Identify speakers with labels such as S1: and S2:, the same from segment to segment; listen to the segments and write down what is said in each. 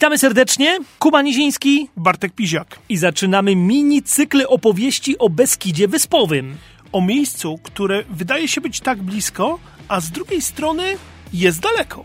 S1: Witamy serdecznie, Kuba Niziński
S2: Bartek Piziak.
S1: i zaczynamy mini cykl opowieści o Beskidzie Wyspowym.
S2: O miejscu, które wydaje się być tak blisko, a z drugiej strony jest daleko.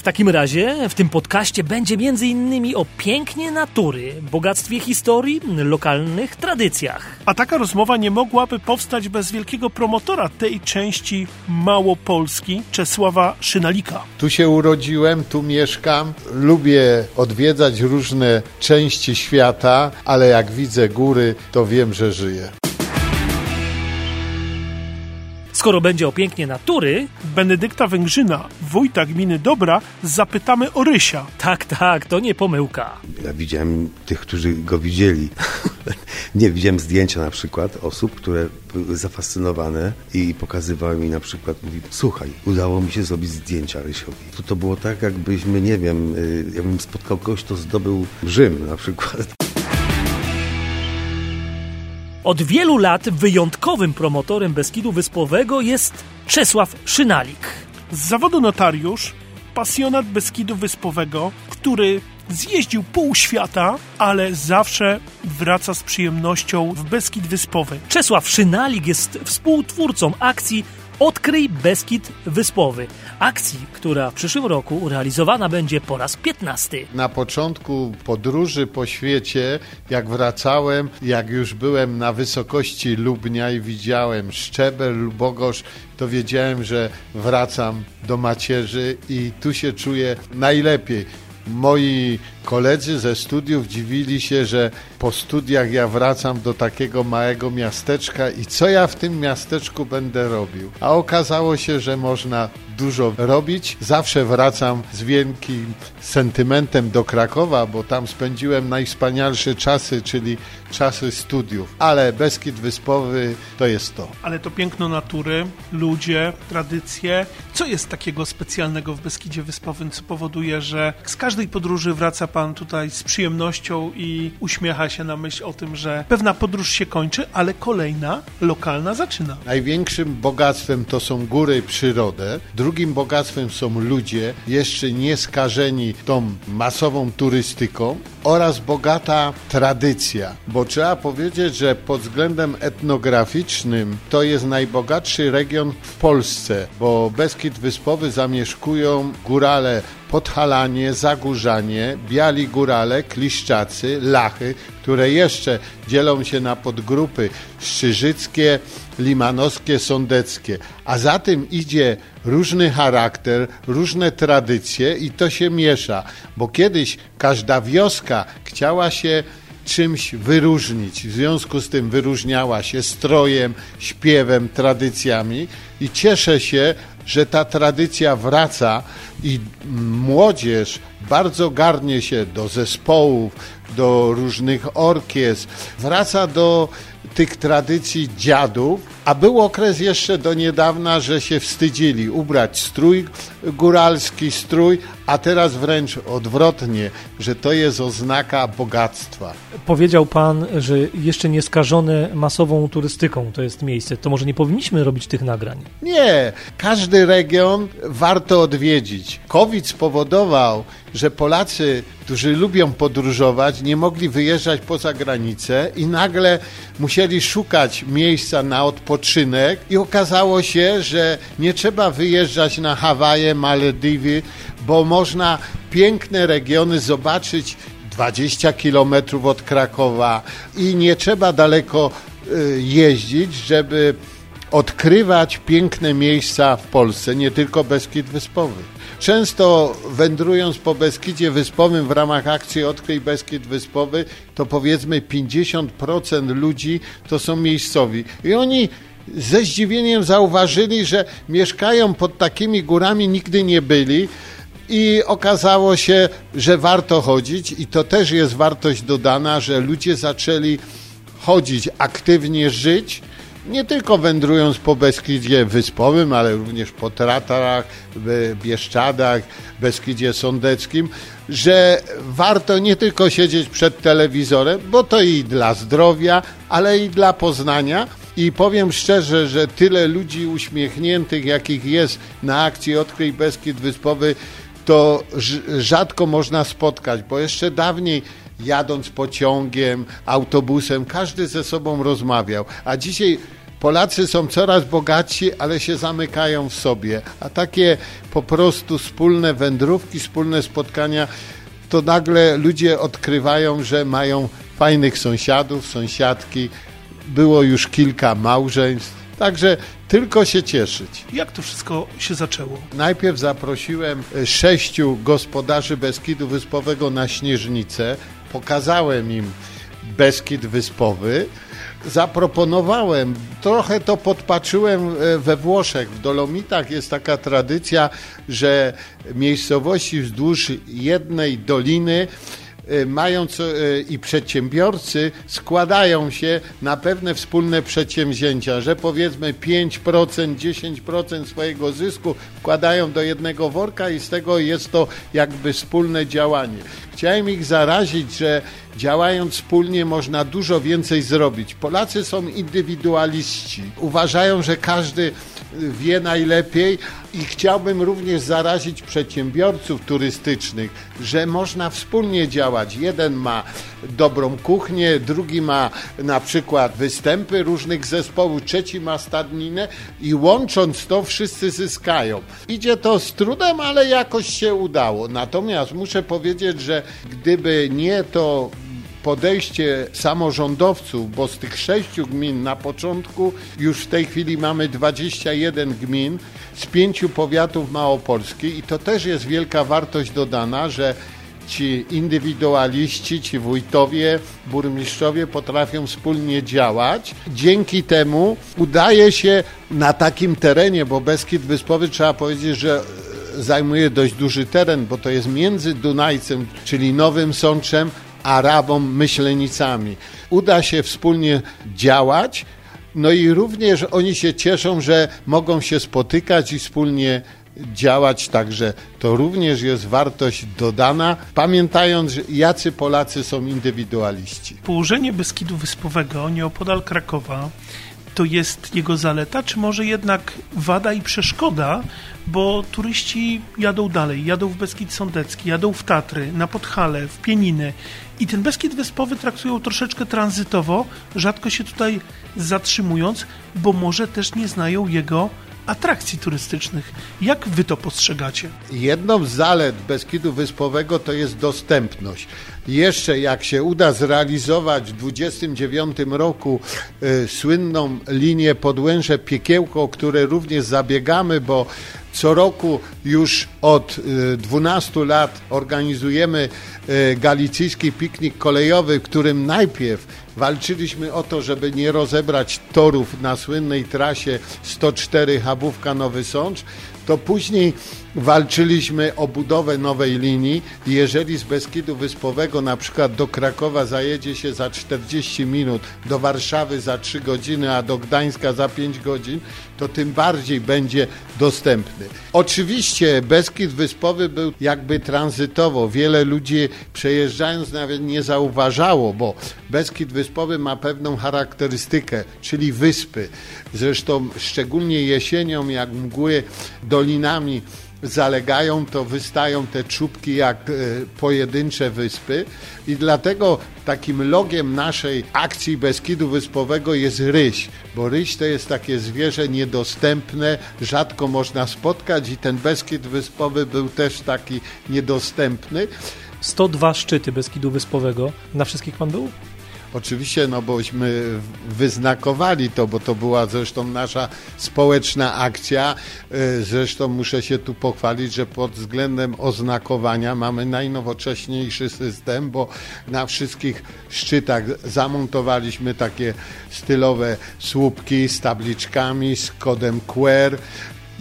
S1: W takim razie w tym podcaście będzie między innymi o pięknie natury, bogactwie historii, lokalnych tradycjach.
S2: A taka rozmowa nie mogłaby powstać bez wielkiego promotora tej części Małopolski, Czesława Szynalika.
S3: Tu się urodziłem, tu mieszkam. Lubię odwiedzać różne części świata, ale jak widzę góry, to wiem, że żyję.
S1: Skoro będzie o pięknie natury,
S2: Benedykta Węgrzyna, wójta gminy Dobra, zapytamy o Rysia.
S1: tak, tak, to nie pomyłka.
S4: Ja widziałem tych, którzy go widzieli. Nie, widziałem zdjęcia na przykład osób, które były zafascynowane i pokazywały mi na przykład, mówi, słuchaj, udało mi się zrobić zdjęcia Rysiowi. To, to było tak, jakbyśmy, nie wiem, y, jakbym spotkał kogoś, kto zdobył Rzym na przykład.
S1: Od wielu lat wyjątkowym promotorem Beskidu Wyspowego jest Czesław Szynalik.
S2: Z zawodu notariusz, pasjonat Beskidu Wyspowego, który zjeździł pół świata, ale zawsze wraca z przyjemnością w Beskid Wyspowy.
S1: Czesław Szynalik jest współtwórcą akcji Odkryj Beskid Wyspowy. Akcji, która w przyszłym roku realizowana będzie po raz 15.
S3: Na początku podróży po świecie, jak wracałem, jak już byłem na wysokości Lubnia i widziałem Szczebel, Lubogosz, to wiedziałem, że wracam do macierzy i tu się czuję najlepiej. Moi koledzy ze studiów dziwili się, że po studiach ja wracam do takiego małego miasteczka i co ja w tym miasteczku będę robił. A okazało się, że można dużo robić. Zawsze wracam z wielkim sentymentem do Krakowa, bo tam spędziłem najwspanialsze czasy, czyli czasy studiów. Ale Beskid Wyspowy to jest to.
S2: Ale to piękno natury, ludzie, tradycje. Co jest takiego specjalnego w Beskidzie Wyspowym, co powoduje, że z każdej podróży wraca pan tutaj z przyjemnością i uśmiecha się na myśl o tym, że pewna podróż się kończy, ale kolejna, lokalna zaczyna.
S3: Największym bogactwem to są góry i przyrodę. Drugim bogactwem są ludzie, jeszcze nie skażeni tą masową turystyką oraz bogata tradycja. Bo trzeba powiedzieć, że pod względem etnograficznym to jest najbogatszy region w Polsce, bo Beskid Wyspowy zamieszkują górale Podhalanie, Zagórzanie, Biali Górale, Kliszczacy, Lachy, które jeszcze dzielą się na podgrupy szczyżyckie, limanowskie, sądeckie. A za tym idzie różny charakter, różne tradycje i to się miesza, bo kiedyś każda wioska chciała się czymś wyróżnić. W związku z tym wyróżniała się strojem, śpiewem, tradycjami i cieszę się, że ta tradycja wraca i młodzież bardzo garnie się do zespołów, do różnych orkiestr, wraca do tych tradycji dziadów, a był okres jeszcze do niedawna, że się wstydzili ubrać strój góralski, strój, a teraz wręcz odwrotnie, że to jest oznaka bogactwa.
S1: Powiedział pan, że jeszcze nie skażone masową turystyką to jest miejsce. To może nie powinniśmy robić tych nagrań?
S3: Nie, każdy region warto odwiedzić. COVID spowodował, że Polacy, którzy lubią podróżować, nie mogli wyjeżdżać poza granicę i nagle musieli szukać miejsca na odpoczynek i okazało się, że nie trzeba wyjeżdżać na Hawaje, Malediwy, bo można piękne regiony zobaczyć 20 kilometrów od Krakowa i nie trzeba daleko y, jeździć, żeby odkrywać piękne miejsca w Polsce, nie tylko Beskid Wyspowy. Często wędrując po Beskidzie Wyspowym w ramach akcji Odkryj Beskid Wyspowy, to powiedzmy 50% ludzi to są miejscowi. I oni ze zdziwieniem zauważyli, że mieszkają pod takimi górami, nigdy nie byli. I okazało się, że warto chodzić, i to też jest wartość dodana, że ludzie zaczęli chodzić, aktywnie żyć, nie tylko wędrując po Beskidzie Wyspowym, ale również po Tatarach, Be- Bieszczadach, Beskidzie Sądeckim, że warto nie tylko siedzieć przed telewizorem, bo to i dla zdrowia, ale i dla poznania. I powiem szczerze, że tyle ludzi uśmiechniętych, jakich jest na akcji Odkryj Beskid Wyspowy, to rzadko można spotkać, bo jeszcze dawniej jadąc pociągiem, autobusem, każdy ze sobą rozmawiał, a dzisiaj Polacy są coraz bogatsi, ale się zamykają w sobie, a takie po prostu wspólne wędrówki, wspólne spotkania, to nagle ludzie odkrywają, że mają fajnych sąsiadów, sąsiadki. Było już kilka małżeństw, także tylko się cieszyć.
S2: Jak to wszystko się zaczęło?
S3: Najpierw zaprosiłem sześciu gospodarzy Beskidu Wyspowego na Śnieżnicę. Pokazałem im Beskid Wyspowy zaproponowałem, trochę to podpatrzyłem e, we Włoszech, w Dolomitach jest taka tradycja, że miejscowości wzdłuż jednej doliny e, mają co, e, i przedsiębiorcy składają się na pewne wspólne przedsięwzięcia, że powiedzmy 5%, 10% swojego zysku wkładają do jednego worka i z tego jest to jakby wspólne działanie. Chciałem ich zarazić, że działając wspólnie można dużo więcej zrobić. Polacy są indywidualiści. Uważają, że każdy wie najlepiej i chciałbym również zarazić przedsiębiorców turystycznych, że można wspólnie działać. Jeden ma dobrą kuchnię, drugi ma na przykład występy różnych zespołów, trzeci ma stadninę i łącząc to wszyscy zyskają. Idzie to z trudem, ale jakoś się udało. Natomiast muszę powiedzieć, że gdyby nie to podejście samorządowców, bo z tych sześciu gmin na początku już w tej chwili mamy 21 gmin z pięciu powiatów małopolskich i to też jest wielka wartość dodana, że ci indywidualiści, ci wójtowie, burmistrzowie potrafią wspólnie działać. Dzięki temu udaje się na takim terenie, bo Beskid Wyspowy trzeba powiedzieć, że zajmuje dość duży teren, bo to jest między Dunajcem, czyli Nowym Sączem, Arabom Myślenicami. Uda się wspólnie działać, no i również oni się cieszą, że mogą się spotykać i wspólnie działać, także to również jest wartość dodana, pamiętając, jacy Polacy są indywidualiści.
S2: Położenie Beskidu Wyspowego nieopodal Krakowa to jest jego zaleta, czy może jednak wada i przeszkoda, bo turyści jadą dalej, jadą w Beskid Sądecki, jadą w Tatry, na Podhale, w Pieniny i ten Beskid Wyspowy traktują troszeczkę tranzytowo, rzadko się tutaj zatrzymując, bo może też nie znają jego atrakcji turystycznych. Jak wy to postrzegacie?
S3: Jedną z zalet Beskidu Wyspowego to jest dostępność. Jeszcze jak się uda zrealizować w 29 roku y, słynną linię Podłęże Piekiełko, o które również zabiegamy, bo co roku już od 12 y, lat organizujemy y, galicyjski piknik kolejowy, w którym najpierw walczyliśmy o to, żeby nie rozebrać torów na słynnej trasie 104 Habówka Nowy Sącz, to później walczyliśmy o budowę nowej linii i jeżeli z Beskidu Wyspowego na przykład do Krakowa zajedzie się za 40 minut, do Warszawy za 3 godziny, a do Gdańska za 5 godzin, to tym bardziej będzie dostępny. Oczywiście Beskid Wyspowy był jakby tranzytowo. Wiele ludzi przejeżdżając nawet nie zauważało, bo Beskid Wyspowy ma pewną charakterystykę, czyli wyspy. Zresztą szczególnie jesienią, jak mgły dolinami zalegają, to wystają te czubki jak e, pojedyncze wyspy i dlatego takim logiem naszej akcji Beskidu Wyspowego jest ryś, bo ryś to jest takie zwierzę niedostępne, rzadko można spotkać i ten Beskid Wyspowy był też taki niedostępny.
S1: 102 szczyty Beskidu Wyspowego. Na wszystkich pan był?
S3: Oczywiście, no bośmy wyznakowali to, bo to była zresztą nasza społeczna akcja. E, zresztą muszę się tu pochwalić, że pod względem oznakowania mamy najnowocześniejszy system, bo na wszystkich szczytach zamontowaliśmy takie stylowe słupki z tabliczkami, z kodem QR.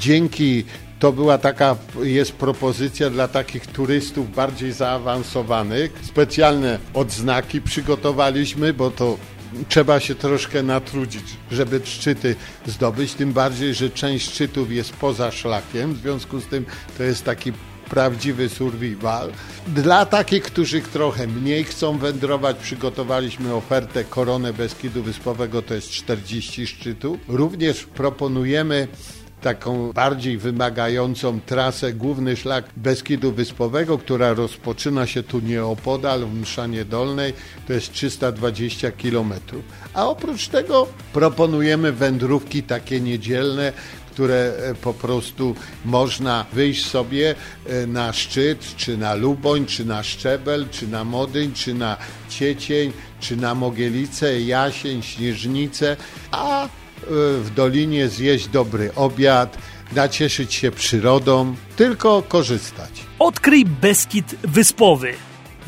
S3: Dzięki to była taka, jest propozycja dla takich turystów bardziej zaawansowanych. Specjalne odznaki przygotowaliśmy, bo to trzeba się troszkę natrudzić, żeby szczyty zdobyć, tym bardziej, że część szczytów jest poza szlakiem, w związku z tym to jest taki prawdziwy survival. Dla takich, którzy trochę mniej chcą wędrować, przygotowaliśmy ofertę Koronę Beskidu Wyspowego, to jest 40 szczytów. Również proponujemy taką bardziej wymagającą trasę, główny szlak Beskidu Wyspowego, która rozpoczyna się tu nieopodal w Mszanie Dolnej, to jest 320 kilometrów. A oprócz tego proponujemy wędrówki takie niedzielne, które e, po prostu można wyjść sobie e, na szczyt, czy na Luboń, czy na Szczebel, czy na Modyń, czy na Ciecień, czy na Mogielicę, Jasień, Śnieżnicę, a w Dolinie zjeść dobry obiad, nacieszyć się przyrodą, tylko korzystać.
S1: Odkryj Beskid Wyspowy.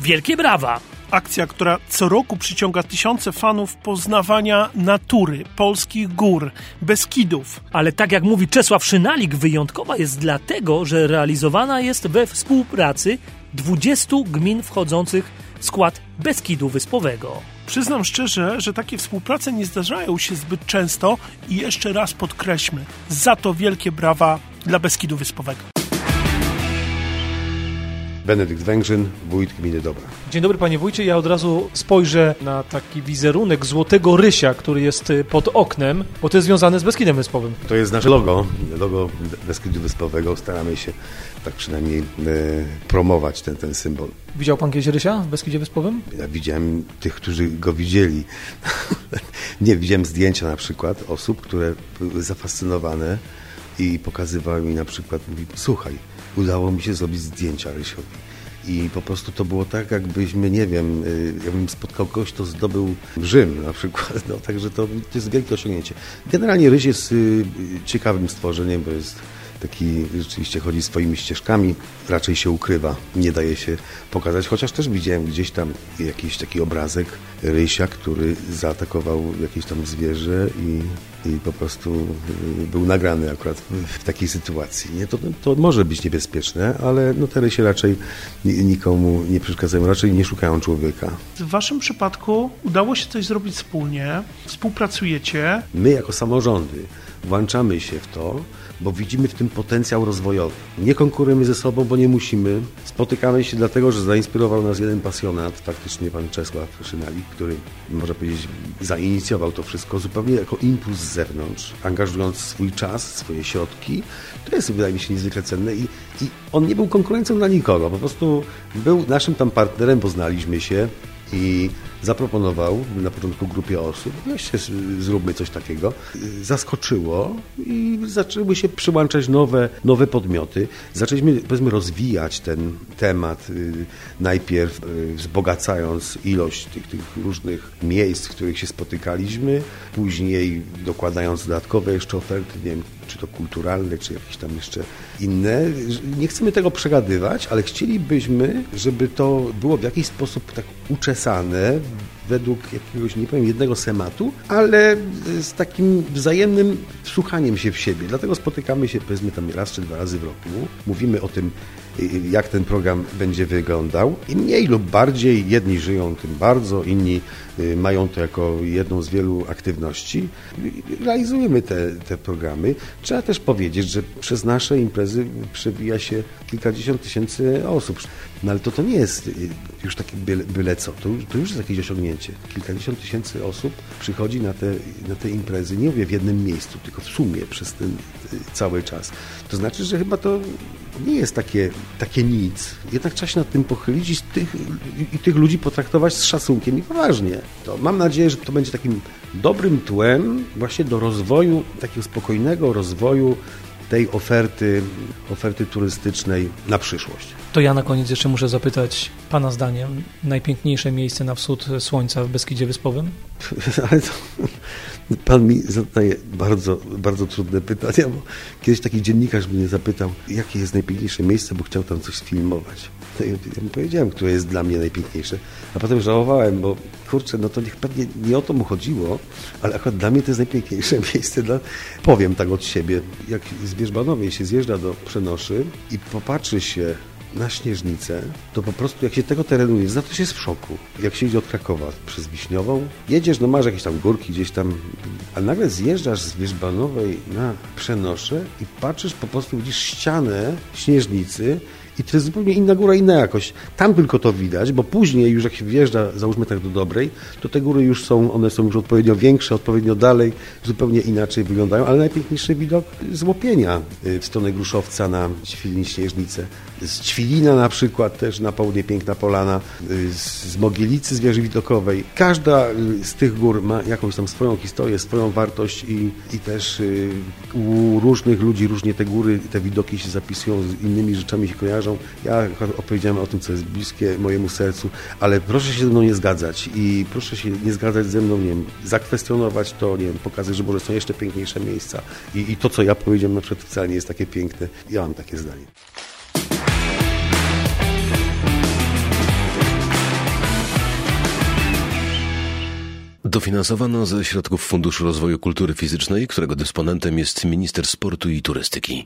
S1: Wielkie brawa!
S2: Akcja, która co roku przyciąga tysiące fanów poznawania natury, polskich gór, Beskidów.
S1: Ale tak jak mówi Czesław Szynalik, wyjątkowa jest dlatego, że realizowana jest we współpracy 20 gmin wchodzących w skład Beskidu Wyspowego.
S2: Przyznam szczerze, że takie współprace nie zdarzają się zbyt często i jeszcze raz podkreślmy, za to wielkie brawa dla Beskidu Wyspowego.
S4: Benedykt Węgrzyn, wójt gminy Dobra.
S5: Dzień dobry panie wójcie, ja od razu spojrzę na taki wizerunek złotego rysia, który jest y, pod oknem, bo to jest związane z Beskidem Wyspowym.
S4: To jest nasze logo, logo Beskidu Wyspowego. Staramy się tak przynajmniej e, promować ten, ten symbol.
S5: Widział pan kiedyś rysia w Beskidzie Wyspowym?
S4: Ja widziałem tych, którzy go widzieli. Nie, widziałem zdjęcia na przykład osób, które były zafascynowane i pokazywały mi na przykład, mówi, słuchaj, udało mi się zrobić zdjęcia Rysiowi. I po prostu to było tak, jakbyśmy, nie wiem, y, jakbym spotkał kogoś, kto zdobył Rzym na przykład. No, także to, to jest wielkie osiągnięcie. Generalnie Ryś jest y, ciekawym stworzeniem, bo jest taki, rzeczywiście chodzi swoimi ścieżkami, raczej się ukrywa, nie daje się pokazać, chociaż też widziałem gdzieś tam jakiś taki obrazek rysia, który zaatakował jakieś tam zwierzę i, i po prostu y, był nagrany akurat w takiej sytuacji. Nie? To, to może być niebezpieczne, ale no te rysie raczej nikomu nie przeszkadzają, raczej nie szukają człowieka.
S2: W waszym przypadku udało się coś zrobić wspólnie, współpracujecie.
S4: My jako samorządy włączamy się w to, bo widzimy w tym potencjał rozwojowy. Nie konkurujemy ze sobą, bo nie musimy. Spotykamy się dlatego, że zainspirował nas jeden pasjonat, faktycznie pan Czesław Szynalik, który, można powiedzieć, zainicjował to wszystko zupełnie jako impuls z zewnątrz, angażując swój czas, swoje środki. To jest, wydaje mi się, niezwykle cenne i, i on nie był konkurencją dla nikogo, po prostu był naszym tam partnerem, poznaliśmy się i zaproponował na początku grupie osób, weźcie, zróbmy coś takiego. Zaskoczyło i zaczęły się przyłączać nowe, nowe podmioty. Zaczęliśmy, powiedzmy, rozwijać ten temat, y, najpierw y, wzbogacając ilość tych, tych różnych miejsc, w których się spotykaliśmy, później dokładając dodatkowe jeszcze oferty, nie wiem, czy to kulturalne, czy jakieś tam jeszcze inne. Nie chcemy tego przegadywać, ale chcielibyśmy, żeby to było w jakiś sposób tak uczesane według jakiegoś, nie powiem, jednego sematu, ale z takim wzajemnym wsłuchaniem się w siebie. Dlatego spotykamy się powiedzmy tam raz czy dwa razy w roku. Mówimy o tym, jak ten program będzie wyglądał i mniej lub bardziej jedni żyją tym bardzo, inni y, mają to jako jedną z wielu aktywności. Realizujemy te, te programy. Trzeba też powiedzieć, że przez nasze imprezy przewija się kilkadziesiąt tysięcy osób. No ale to, to nie jest y, już takie byle, byle co, to, to już jest jakieś osiągnięcie. Kilkadziesiąt tysięcy osób przychodzi na te, na te imprezy, nie mówię w jednym miejscu, tylko w sumie przez ten y, cały czas. To znaczy, że chyba to nie jest takie, takie nic. Jednak trzeba się nad tym pochylić i tych, i tych ludzi potraktować z szacunkiem i poważnie. To mam nadzieję, że to będzie takim dobrym tłem właśnie do rozwoju, takiego spokojnego rozwoju tej oferty, oferty turystycznej na przyszłość.
S5: To ja na koniec jeszcze muszę zapytać Pana zdaniem, najpiękniejsze miejsce na wschód słońca w Beskidzie Wyspowym?
S4: Ale to, Pan mi zadaje bardzo, bardzo trudne pytania, bo kiedyś taki dziennikarz mnie zapytał, jakie jest najpiękniejsze miejsce, bo chciał tam coś sfilmować. No ja mu powiedziałem, które jest dla mnie najpiękniejsze, a potem żałowałem, bo kurczę, no to niech pewnie nie o to mu chodziło, ale akurat dla mnie to jest najpiękniejsze miejsce. Dla... Powiem tak od siebie, jak z Wierzbanowej się zjeżdża do Przenoszy i popatrzy się na Śnieżnicę, to po prostu jak się tego terenu jest, za to się jest w szoku. Jak się idzie od Krakowa przez Wiśniową, jedziesz, no masz jakieś tam górki gdzieś tam, a nagle zjeżdżasz z Wierzbanowej na Przenosze i patrzysz, po prostu widzisz ścianę Śnieżnicy i to jest zupełnie inna góra, inna jakość. Tam tylko to widać, bo później już jak się wjeżdża, załóżmy tak do dobrej, to te góry już są, one są już odpowiednio większe, odpowiednio dalej, zupełnie inaczej wyglądają, ale najpiękniejszy widok z Łopienia y, w stronę Gruszowca na Świlin Śnieżnicę. Z Ćwilina na przykład też na południe piękna polana, y, z, Mogielicy, z wieży widokowej. Każda y, z tych gór ma jakąś tam swoją historię, swoją wartość i, i też u różnych ludzi różnie te góry, te widoki się zapisują, z innymi rzeczami się kojarzą. Ja opowiedziałem o tym, co jest bliskie mojemu sercu, ale proszę się ze mną nie zgadzać i proszę się nie zgadzać ze mną, nie wiem, zakwestionować to, nie wiem, pokazać, że może są jeszcze piękniejsze miejsca i, i to, co ja powiedziałem na przykład wcale nie jest takie piękne. Ja mam takie zdanie.
S6: Dofinansowano ze środków Funduszu Rozwoju Kultury Fizycznej, którego dysponentem jest Minister Sportu i Turystyki.